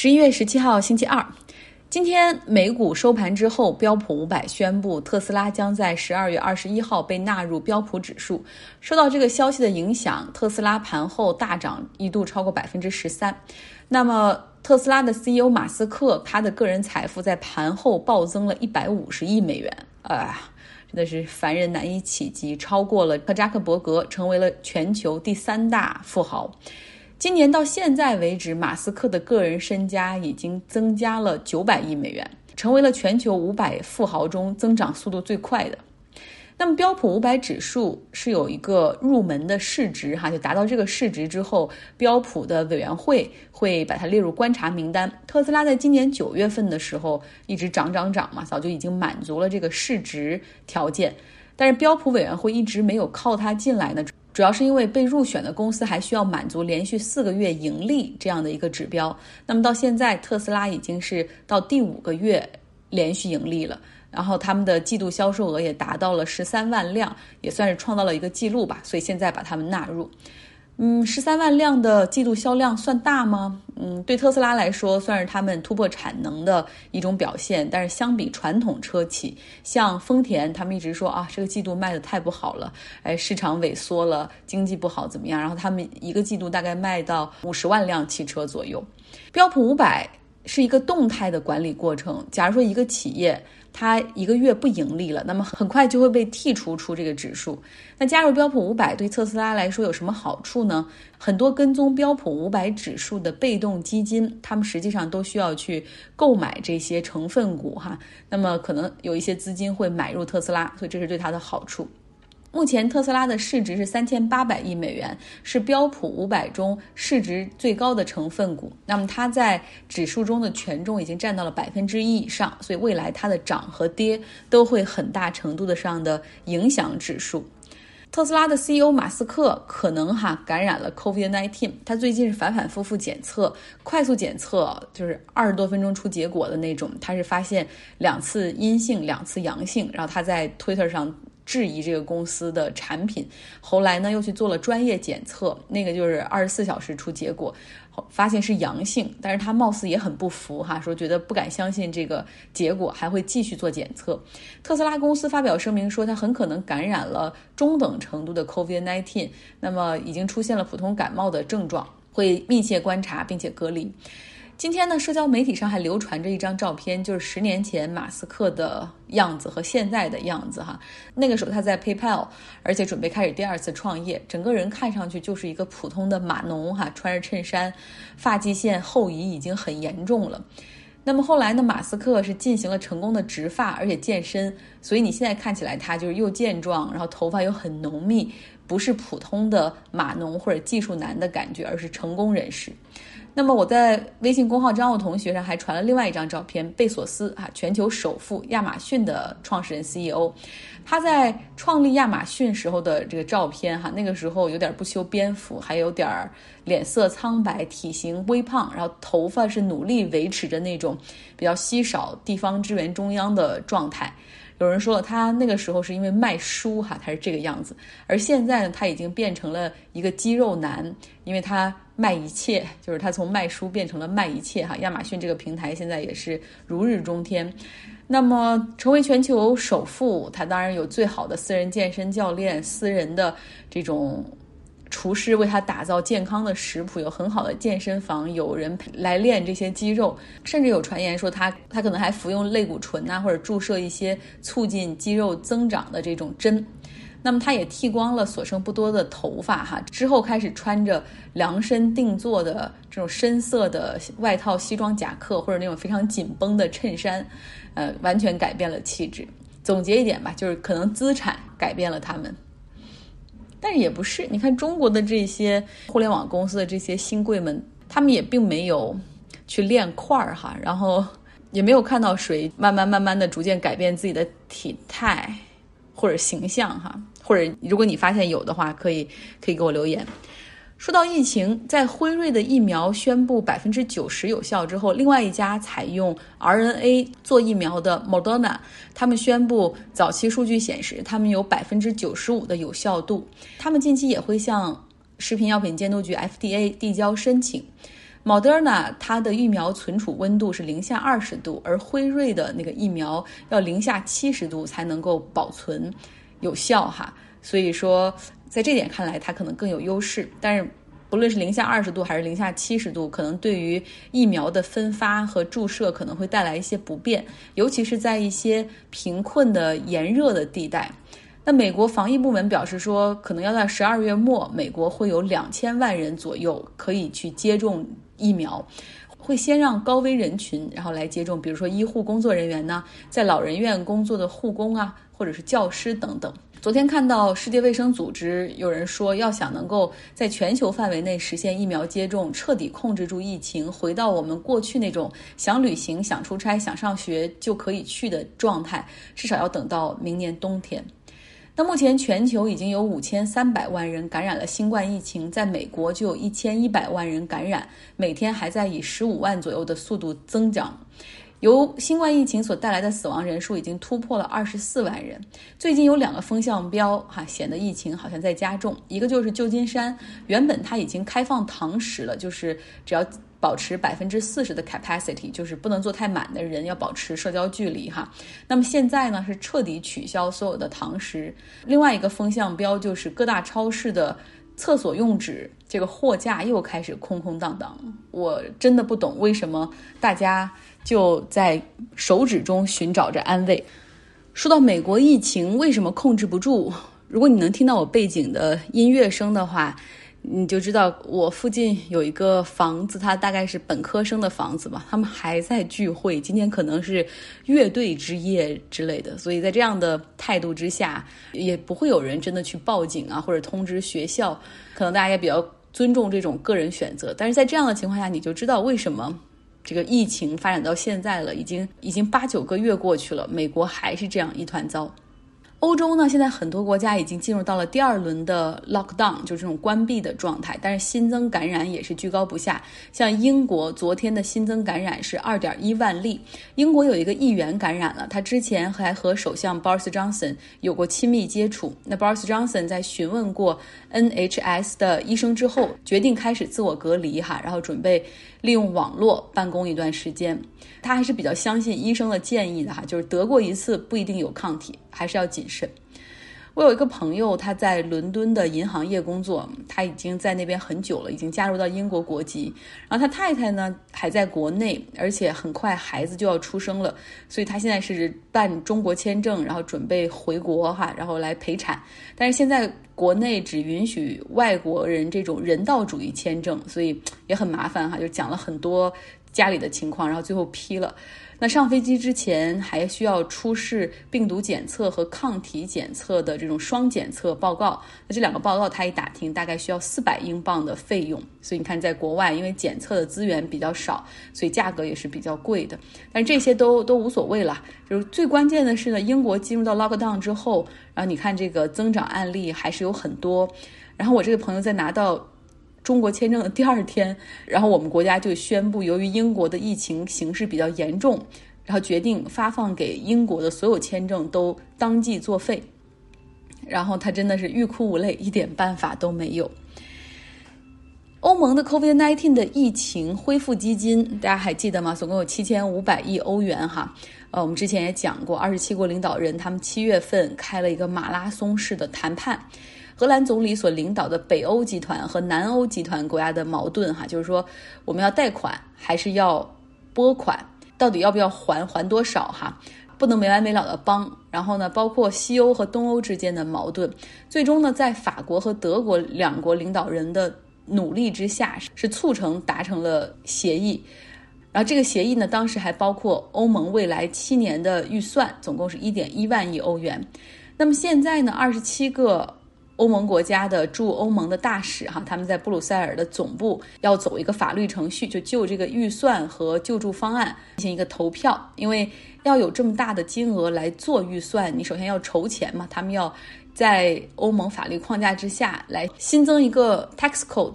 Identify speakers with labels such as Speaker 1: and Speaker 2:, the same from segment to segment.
Speaker 1: 十一月十七号，星期二，今天美股收盘之后，标普五百宣布特斯拉将在十二月二十一号被纳入标普指数。受到这个消息的影响，特斯拉盘后大涨，一度超过百分之十三。那么，特斯拉的 CEO 马斯克，他的个人财富在盘后暴增了一百五十亿美元，啊，真的是凡人难以企及，超过了扎克伯格，成为了全球第三大富豪。今年到现在为止，马斯克的个人身家已经增加了九百亿美元，成为了全球五百富豪中增长速度最快的。那么标普五百指数是有一个入门的市值，哈，就达到这个市值之后，标普的委员会会把它列入观察名单。特斯拉在今年九月份的时候一直涨涨涨嘛，早就已经满足了这个市值条件，但是标普委员会一直没有靠它进来呢。主要是因为被入选的公司还需要满足连续四个月盈利这样的一个指标。那么到现在，特斯拉已经是到第五个月连续盈利了，然后他们的季度销售额也达到了十三万辆，也算是创造了一个记录吧。所以现在把他们纳入。嗯，十三万辆的季度销量算大吗？嗯，对特斯拉来说算是他们突破产能的一种表现。但是相比传统车企，像丰田，他们一直说啊，这个季度卖的太不好了，哎，市场萎缩了，经济不好怎么样？然后他们一个季度大概卖到五十万辆汽车左右。标普五百是一个动态的管理过程。假如说一个企业，它一个月不盈利了，那么很快就会被剔除出这个指数。那加入标普五百对特斯拉来说有什么好处呢？很多跟踪标普五百指数的被动基金，他们实际上都需要去购买这些成分股哈。那么可能有一些资金会买入特斯拉，所以这是对它的好处。目前特斯拉的市值是三千八百亿美元，是标普五百中市值最高的成分股。那么它在指数中的权重已经占到了百分之一以上，所以未来它的涨和跌都会很大程度的上的影响指数。特斯拉的 CEO 马斯克可能哈感染了 COVID-19，他最近是反反复复检测，快速检测就是二十多分钟出结果的那种，他是发现两次阴性，两次阳性，然后他在 Twitter 上。质疑这个公司的产品，后来呢又去做了专业检测，那个就是二十四小时出结果，发现是阳性，但是他貌似也很不服哈，说觉得不敢相信这个结果，还会继续做检测。特斯拉公司发表声明说，他很可能感染了中等程度的 COVID-19，那么已经出现了普通感冒的症状，会密切观察并且隔离。今天呢，社交媒体上还流传着一张照片，就是十年前马斯克的样子和现在的样子哈。那个时候他在 PayPal，而且准备开始第二次创业，整个人看上去就是一个普通的码农哈，穿着衬衫，发际线后移已经很严重了。那么后来呢，马斯克是进行了成功的植发，而且健身，所以你现在看起来他就是又健壮，然后头发又很浓密，不是普通的码农或者技术男的感觉，而是成功人士。那么我在微信公号张奥同学上还传了另外一张照片，贝索斯啊，全球首富亚马逊的创始人 CEO，他在创立亚马逊时候的这个照片哈，那个时候有点不修边幅，还有点儿脸色苍白，体型微胖，然后头发是努力维持着那种比较稀少地方支援中央的状态。有人说，他那个时候是因为卖书哈，他是这个样子，而现在呢，他已经变成了一个肌肉男，因为他。卖一切，就是他从卖书变成了卖一切哈。亚马逊这个平台现在也是如日中天。那么成为全球首富，他当然有最好的私人健身教练、私人的这种厨师为他打造健康的食谱，有很好的健身房，有人来练这些肌肉，甚至有传言说他他可能还服用类固醇呐，或者注射一些促进肌肉增长的这种针。那么他也剃光了所剩不多的头发哈，之后开始穿着量身定做的这种深色的外套、西装夹克或者那种非常紧绷的衬衫，呃，完全改变了气质。总结一点吧，就是可能资产改变了他们，但是也不是。你看中国的这些互联网公司的这些新贵们，他们也并没有去练块儿哈，然后也没有看到谁慢慢慢慢的逐渐改变自己的体态。或者形象哈，或者如果你发现有的话，可以可以给我留言。说到疫情，在辉瑞的疫苗宣布百分之九十有效之后，另外一家采用 RNA 做疫苗的 Moderna，他们宣布早期数据显示，他们有百分之九十五的有效度。他们近期也会向食品药品监督局 FDA 递交申请。Moderna 它的疫苗存储温度是零下二十度，而辉瑞的那个疫苗要零下七十度才能够保存有效哈。所以说，在这点看来，它可能更有优势。但是，不论是零下二十度还是零下七十度，可能对于疫苗的分发和注射可能会带来一些不便，尤其是在一些贫困的炎热的地带。那美国防疫部门表示说，可能要在十二月末，美国会有两千万人左右可以去接种疫苗，会先让高危人群然后来接种，比如说医护工作人员呢，在老人院工作的护工啊，或者是教师等等。昨天看到世界卫生组织有人说，要想能够在全球范围内实现疫苗接种，彻底控制住疫情，回到我们过去那种想旅行、想出差、想上学就可以去的状态，至少要等到明年冬天。那目前全球已经有五千三百万人感染了新冠疫情，在美国就有一千一百万人感染，每天还在以十五万左右的速度增长。由新冠疫情所带来的死亡人数已经突破了二十四万人。最近有两个风向标哈，显得疫情好像在加重。一个就是旧金山，原本它已经开放堂食了，就是只要保持百分之四十的 capacity，就是不能坐太满的人要保持社交距离哈。那么现在呢是彻底取消所有的堂食。另外一个风向标就是各大超市的厕所用纸这个货架又开始空空荡荡。我真的不懂为什么大家。就在手指中寻找着安慰。说到美国疫情为什么控制不住？如果你能听到我背景的音乐声的话，你就知道我附近有一个房子，它大概是本科生的房子吧，他们还在聚会。今天可能是乐队之夜之类的，所以在这样的态度之下，也不会有人真的去报警啊，或者通知学校。可能大家也比较尊重这种个人选择，但是在这样的情况下，你就知道为什么。这个疫情发展到现在了，已经已经八九个月过去了，美国还是这样一团糟。欧洲呢，现在很多国家已经进入到了第二轮的 lockdown，就是这种关闭的状态，但是新增感染也是居高不下。像英国昨天的新增感染是二点一万例，英国有一个议员感染了，他之前还和首相 Boris Johnson 有过亲密接触。那 Boris Johnson 在询问过 NHS 的医生之后，决定开始自我隔离哈，然后准备利用网络办公一段时间。他还是比较相信医生的建议的哈，就是得过一次不一定有抗体，还是要谨慎。我有一个朋友，他在伦敦的银行业工作，他已经在那边很久了，已经加入到英国国籍。然后他太太呢还在国内，而且很快孩子就要出生了，所以他现在是办中国签证，然后准备回国哈，然后来陪产。但是现在国内只允许外国人这种人道主义签证，所以也很麻烦哈，就讲了很多。家里的情况，然后最后批了。那上飞机之前还需要出示病毒检测和抗体检测的这种双检测报告。那这两个报告他一打听，大概需要四百英镑的费用。所以你看，在国外，因为检测的资源比较少，所以价格也是比较贵的。但这些都都无所谓了。就是最关键的是呢，英国进入到 lockdown 之后，然后你看这个增长案例还是有很多。然后我这个朋友在拿到。中国签证的第二天，然后我们国家就宣布，由于英国的疫情形势比较严重，然后决定发放给英国的所有签证都当即作废。然后他真的是欲哭无泪，一点办法都没有。欧盟的 COVID-19 的疫情恢复基金，大家还记得吗？总共有七千五百亿欧元哈。呃，我们之前也讲过，二十七国领导人他们七月份开了一个马拉松式的谈判。荷兰总理所领导的北欧集团和南欧集团国家的矛盾，哈，就是说我们要贷款还是要拨款，到底要不要还，还多少，哈，不能没完没了的帮。然后呢，包括西欧和东欧之间的矛盾，最终呢，在法国和德国两国领导人的努力之下，是促成达成了协议。然后这个协议呢，当时还包括欧盟未来七年的预算，总共是一点一万亿欧元。那么现在呢，二十七个。欧盟国家的驻欧盟的大使哈，他们在布鲁塞尔的总部要走一个法律程序，就就这个预算和救助方案进行一个投票。因为要有这么大的金额来做预算，你首先要筹钱嘛。他们要在欧盟法律框架之下来新增一个 tax code。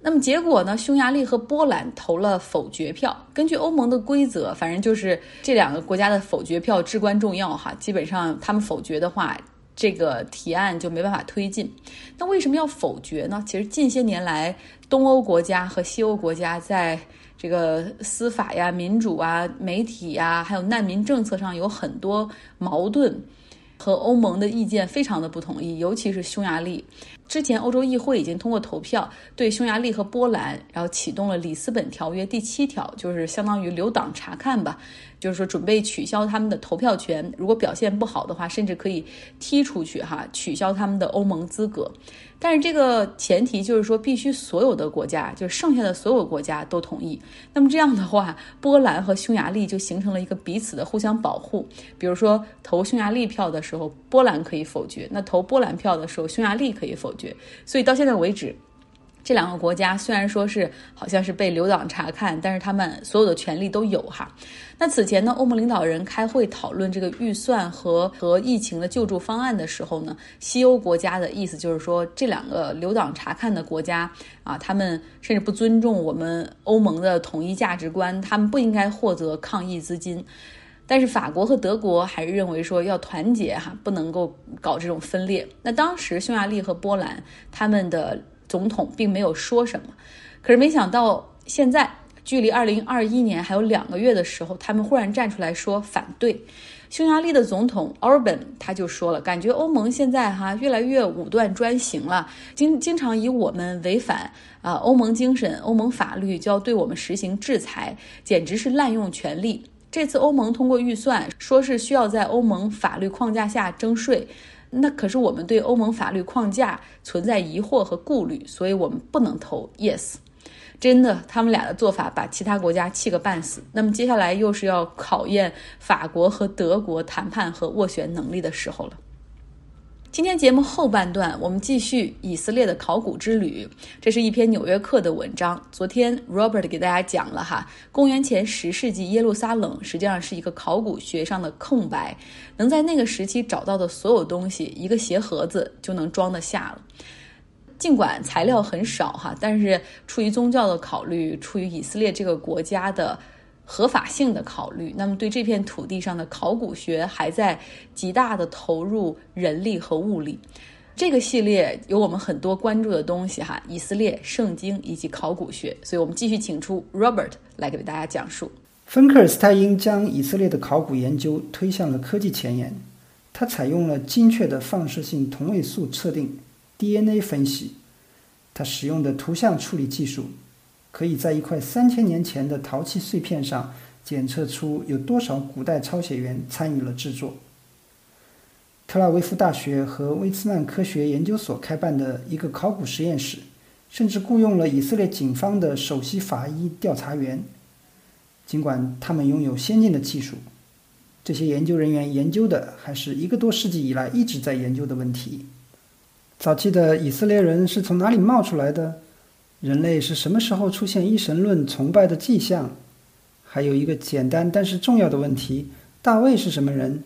Speaker 1: 那么结果呢？匈牙利和波兰投了否决票。根据欧盟的规则，反正就是这两个国家的否决票至关重要哈。基本上他们否决的话。这个提案就没办法推进。那为什么要否决呢？其实近些年来，东欧国家和西欧国家在这个司法呀、民主啊、媒体呀，还有难民政策上有很多矛盾，和欧盟的意见非常的不统一，尤其是匈牙利。之前，欧洲议会已经通过投票对匈牙利和波兰，然后启动了里斯本条约第七条，就是相当于留党察看吧，就是说准备取消他们的投票权，如果表现不好的话，甚至可以踢出去哈，取消他们的欧盟资格。但是这个前提就是说，必须所有的国家，就是剩下的所有国家都同意。那么这样的话，波兰和匈牙利就形成了一个彼此的互相保护。比如说，投匈牙利票的时候，波兰可以否决；那投波兰票的时候，匈牙利可以否。所以到现在为止。这两个国家虽然说是好像是被留党察看，但是他们所有的权利都有哈。那此前呢，欧盟领导人开会讨论这个预算和和疫情的救助方案的时候呢，西欧国家的意思就是说，这两个留党察看的国家啊，他们甚至不尊重我们欧盟的统一价值观，他们不应该获得抗疫资金。但是法国和德国还是认为说要团结哈，不能够搞这种分裂。那当时匈牙利和波兰他们的。总统并没有说什么，可是没想到现在距离二零二一年还有两个月的时候，他们忽然站出来说反对。匈牙利的总统 Orban 他就说了，感觉欧盟现在哈越来越武断专行了，经经常以我们违反啊欧盟精神、欧盟法律就要对我们实行制裁，简直是滥用权力。这次欧盟通过预算，说是需要在欧盟法律框架下征税。那可是我们对欧盟法律框架存在疑惑和顾虑，所以我们不能投 yes。真的，他们俩的做法把其他国家气个半死。那么接下来又是要考验法国和德国谈判和斡旋能力的时候了。今天节目后半段，我们继续以色列的考古之旅。这是一篇《纽约客》的文章。昨天 Robert 给大家讲了哈，公元前十世纪耶路撒冷实际上是一个考古学上的空白，能在那个时期找到的所有东西，一个鞋盒子就能装得下了。尽管材料很少哈，但是出于宗教的考虑，出于以色列这个国家的。合法性的考虑，那么对这片土地上的考古学还在极大的投入人力和物力。这个系列有我们很多关注的东西哈，以色列、圣经以及考古学，所以我们继续请出 Robert 来给大家讲述。
Speaker 2: 芬克尔斯泰因将以色列的考古研究推向了科技前沿，他采用了精确的放射性同位素测定 DNA 分析，他使用的图像处理技术。可以在一块三千年前的陶器碎片上检测出有多少古代抄写员参与了制作。特拉维夫大学和威茨曼科学研究所开办的一个考古实验室，甚至雇佣了以色列警方的首席法医调查员。尽管他们拥有先进的技术，这些研究人员研究的还是一个多世纪以来一直在研究的问题：早期的以色列人是从哪里冒出来的？人类是什么时候出现一神论崇拜的迹象？还有一个简单但是重要的问题：大卫是什么人？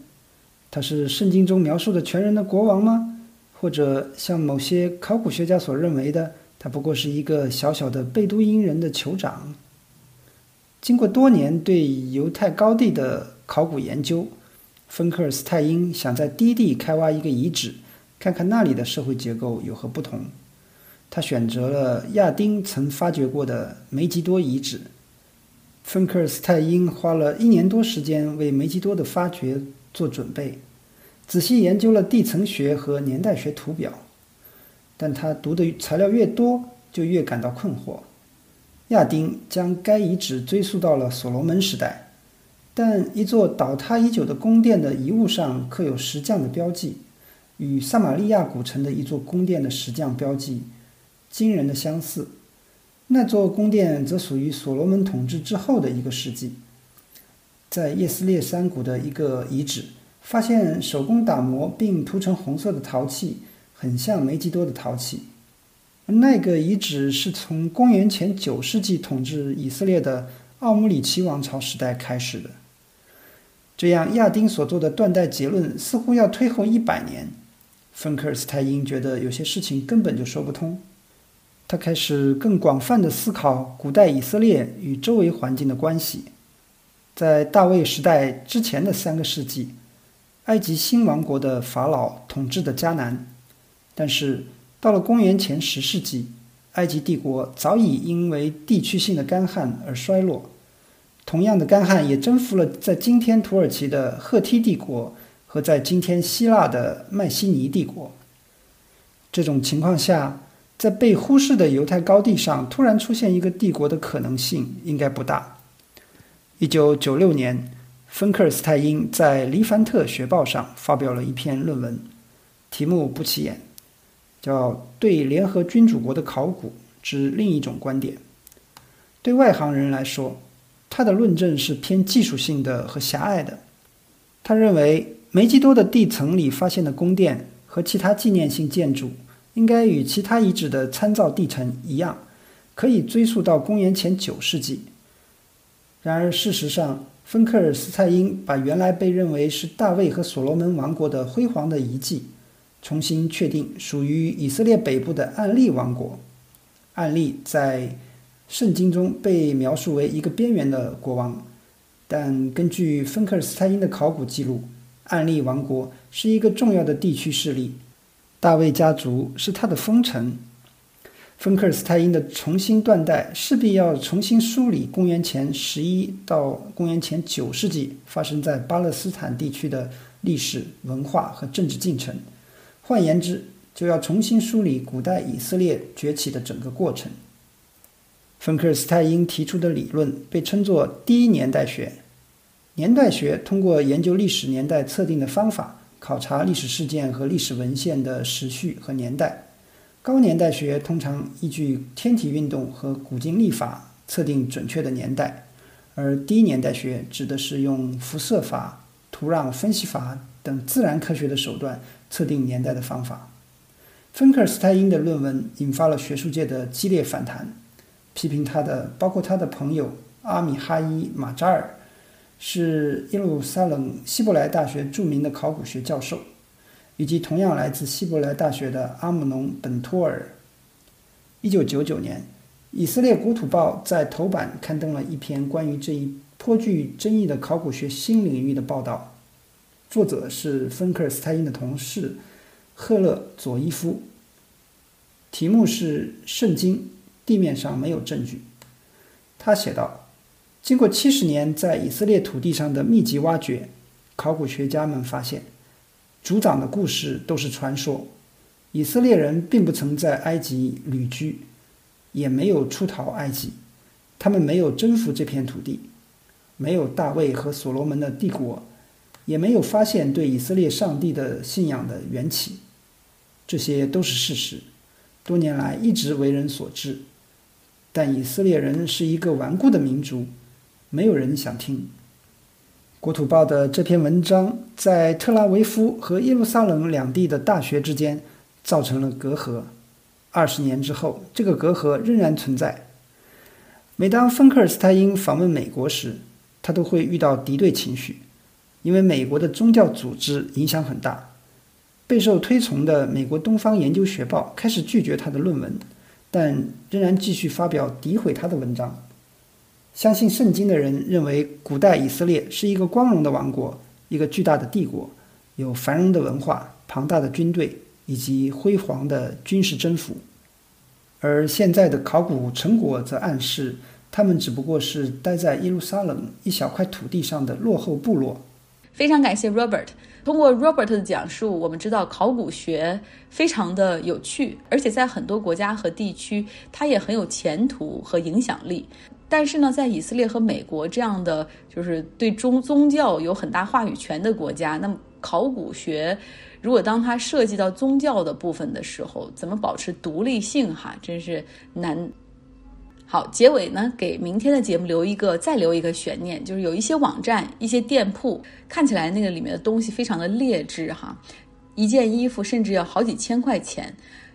Speaker 2: 他是圣经中描述的全人的国王吗？或者像某些考古学家所认为的，他不过是一个小小的贝都因人的酋长？经过多年对犹太高地的考古研究，芬克尔斯泰因想在低地开挖一个遗址，看看那里的社会结构有何不同。他选择了亚丁曾发掘过的梅吉多遗址。芬克尔斯泰因花了一年多时间为梅吉多的发掘做准备，仔细研究了地层学和年代学图表。但他读的材料越多，就越感到困惑。亚丁将该遗址追溯到了所罗门时代，但一座倒塌已久的宫殿的遗物上刻有石匠的标记，与撒玛利亚古城的一座宫殿的石匠标记。惊人的相似，那座宫殿则属于所罗门统治之后的一个世纪。在叶斯列山谷的一个遗址，发现手工打磨并涂成红色的陶器，很像梅吉多的陶器。那个遗址是从公元前九世纪统治以色列的奥姆里奇王朝时代开始的。这样，亚丁所做的断代结论似乎要推后一百年。芬克尔斯泰因觉得有些事情根本就说不通。他开始更广泛的思考古代以色列与周围环境的关系。在大卫时代之前的三个世纪，埃及新王国的法老统治的迦南。但是到了公元前十世纪，埃及帝国早已因为地区性的干旱而衰落。同样的干旱也征服了在今天土耳其的赫梯帝国和在今天希腊的迈锡尼帝国。这种情况下，在被忽视的犹太高地上突然出现一个帝国的可能性应该不大。一九九六年，芬克尔斯泰因在《黎凡特学报》上发表了一篇论文，题目不起眼，叫《对联合君主国的考古之另一种观点》。对外行人来说，他的论证是偏技术性的和狭隘的。他认为梅基多的地层里发现的宫殿和其他纪念性建筑，应该与其他遗址的参照地层一样，可以追溯到公元前九世纪。然而，事实上，芬克尔斯泰因把原来被认为是大卫和所罗门王国的辉煌的遗迹，重新确定属于以色列北部的暗利王国。暗利在。圣经中被描述为一个边缘的国王，但根据芬克尔斯泰因的考古记录，暗利王国是一个重要的地区势力，大卫家族是他的封臣。芬克尔斯泰因的重新断代势必要重新梳理公元前十一到公元前九世纪发生在巴勒斯坦地区的历史文化和政治进程，换言之，就要重新梳理古代以色列崛起的整个过程。芬克尔斯泰因提出的理论被称作第一年代学。年代学通过研究历史年代测定的方法，考察历史事件和历史文献的时序和年代。高年代学通常依据天体运动和古今历法测定准确的年代，而低年代学指的是用辐射法、土壤分析法等自然科学的手段测定年代的方法。芬克尔斯泰因的论文引发了学术界的激烈反弹。批评他的包括他的朋友阿米哈伊马扎尔，是耶路撒冷希伯来大学著名的考古学教授，以及同样来自希伯来大学的阿姆农本托尔。一九九九年，以色列国土报在头版刊登了一篇关于这一颇具争议的考古学新领域的报道，作者是芬克尔斯泰因的同事赫勒佐伊夫，题目是《圣经》。地面上没有证据，他写道：“经过七十年在以色列土地上的密集挖掘，考古学家们发现，族长的故事都是传说。以色列人并不曾在埃及旅居，也没有出逃埃及，他们没有征服这片土地，没有大卫和所罗门的帝国，也没有发现对以色列上帝的信仰的缘起。这些都是事实，多年来一直为人所知。”但以色列人是一个顽固的民族，没有人想听。国土报的这篇文章在特拉维夫和耶路撒冷两地的大学之间造成了隔阂。二十年之后，这个隔阂仍然存在。每当芬克尔斯泰因访问美国时，他都会遇到敌对情绪，因为美国的宗教组织影响很大。备受推崇的美国东方研究学报开始拒绝他的论文。但仍然继续发表诋毁他的文章。相信圣经的人认为，古代以色列是一个光荣的王国，一个巨大的帝国，有繁荣的文化、庞大的军队以及辉煌的军事征服。而现在的考古成果则暗示，他们只不过是待在耶路撒冷一小块土地上的落后部落。
Speaker 1: 非常感谢 Robert。通过 Robert 的讲述，我们知道考古学非常的有趣，而且在很多国家和地区，它也很有前途和影响力。但是呢，在以色列和美国这样的就是对宗宗教有很大话语权的国家，那么考古学如果当它涉及到宗教的部分的时候，怎么保持独立性？哈，真是难。好，结尾呢，给明天的节目留一个，再留一个悬念，就是有一些网站、一些店铺，看起来那个里面的东西非常的劣质哈，一件衣服甚至要好几千块钱，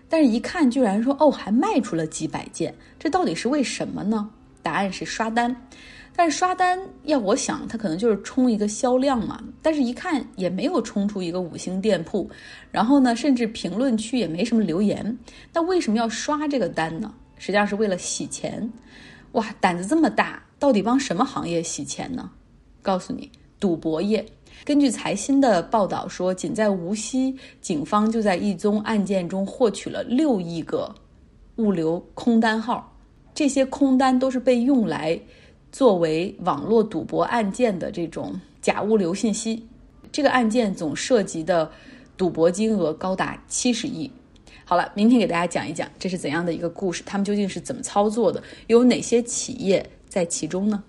Speaker 1: 但是一看居然说哦，还卖出了几百件，这到底是为什么呢？答案是刷单，但是刷单要我想，它可能就是冲一个销量嘛，但是一看也没有冲出一个五星店铺，然后呢，甚至评论区也没什么留言，那为什么要刷这个单呢？实际上是为了洗钱，哇，胆子这么大，到底帮什么行业洗钱呢？告诉你，赌博业。根据财新的报道说，仅在无锡，警方就在一宗案件中获取了六亿个物流空单号，这些空单都是被用来作为网络赌博案件的这种假物流信息。这个案件总涉及的赌博金额高达七十亿。好了，明天给大家讲一讲这是怎样的一个故事，他们究竟是怎么操作的，有哪些企业在其中呢？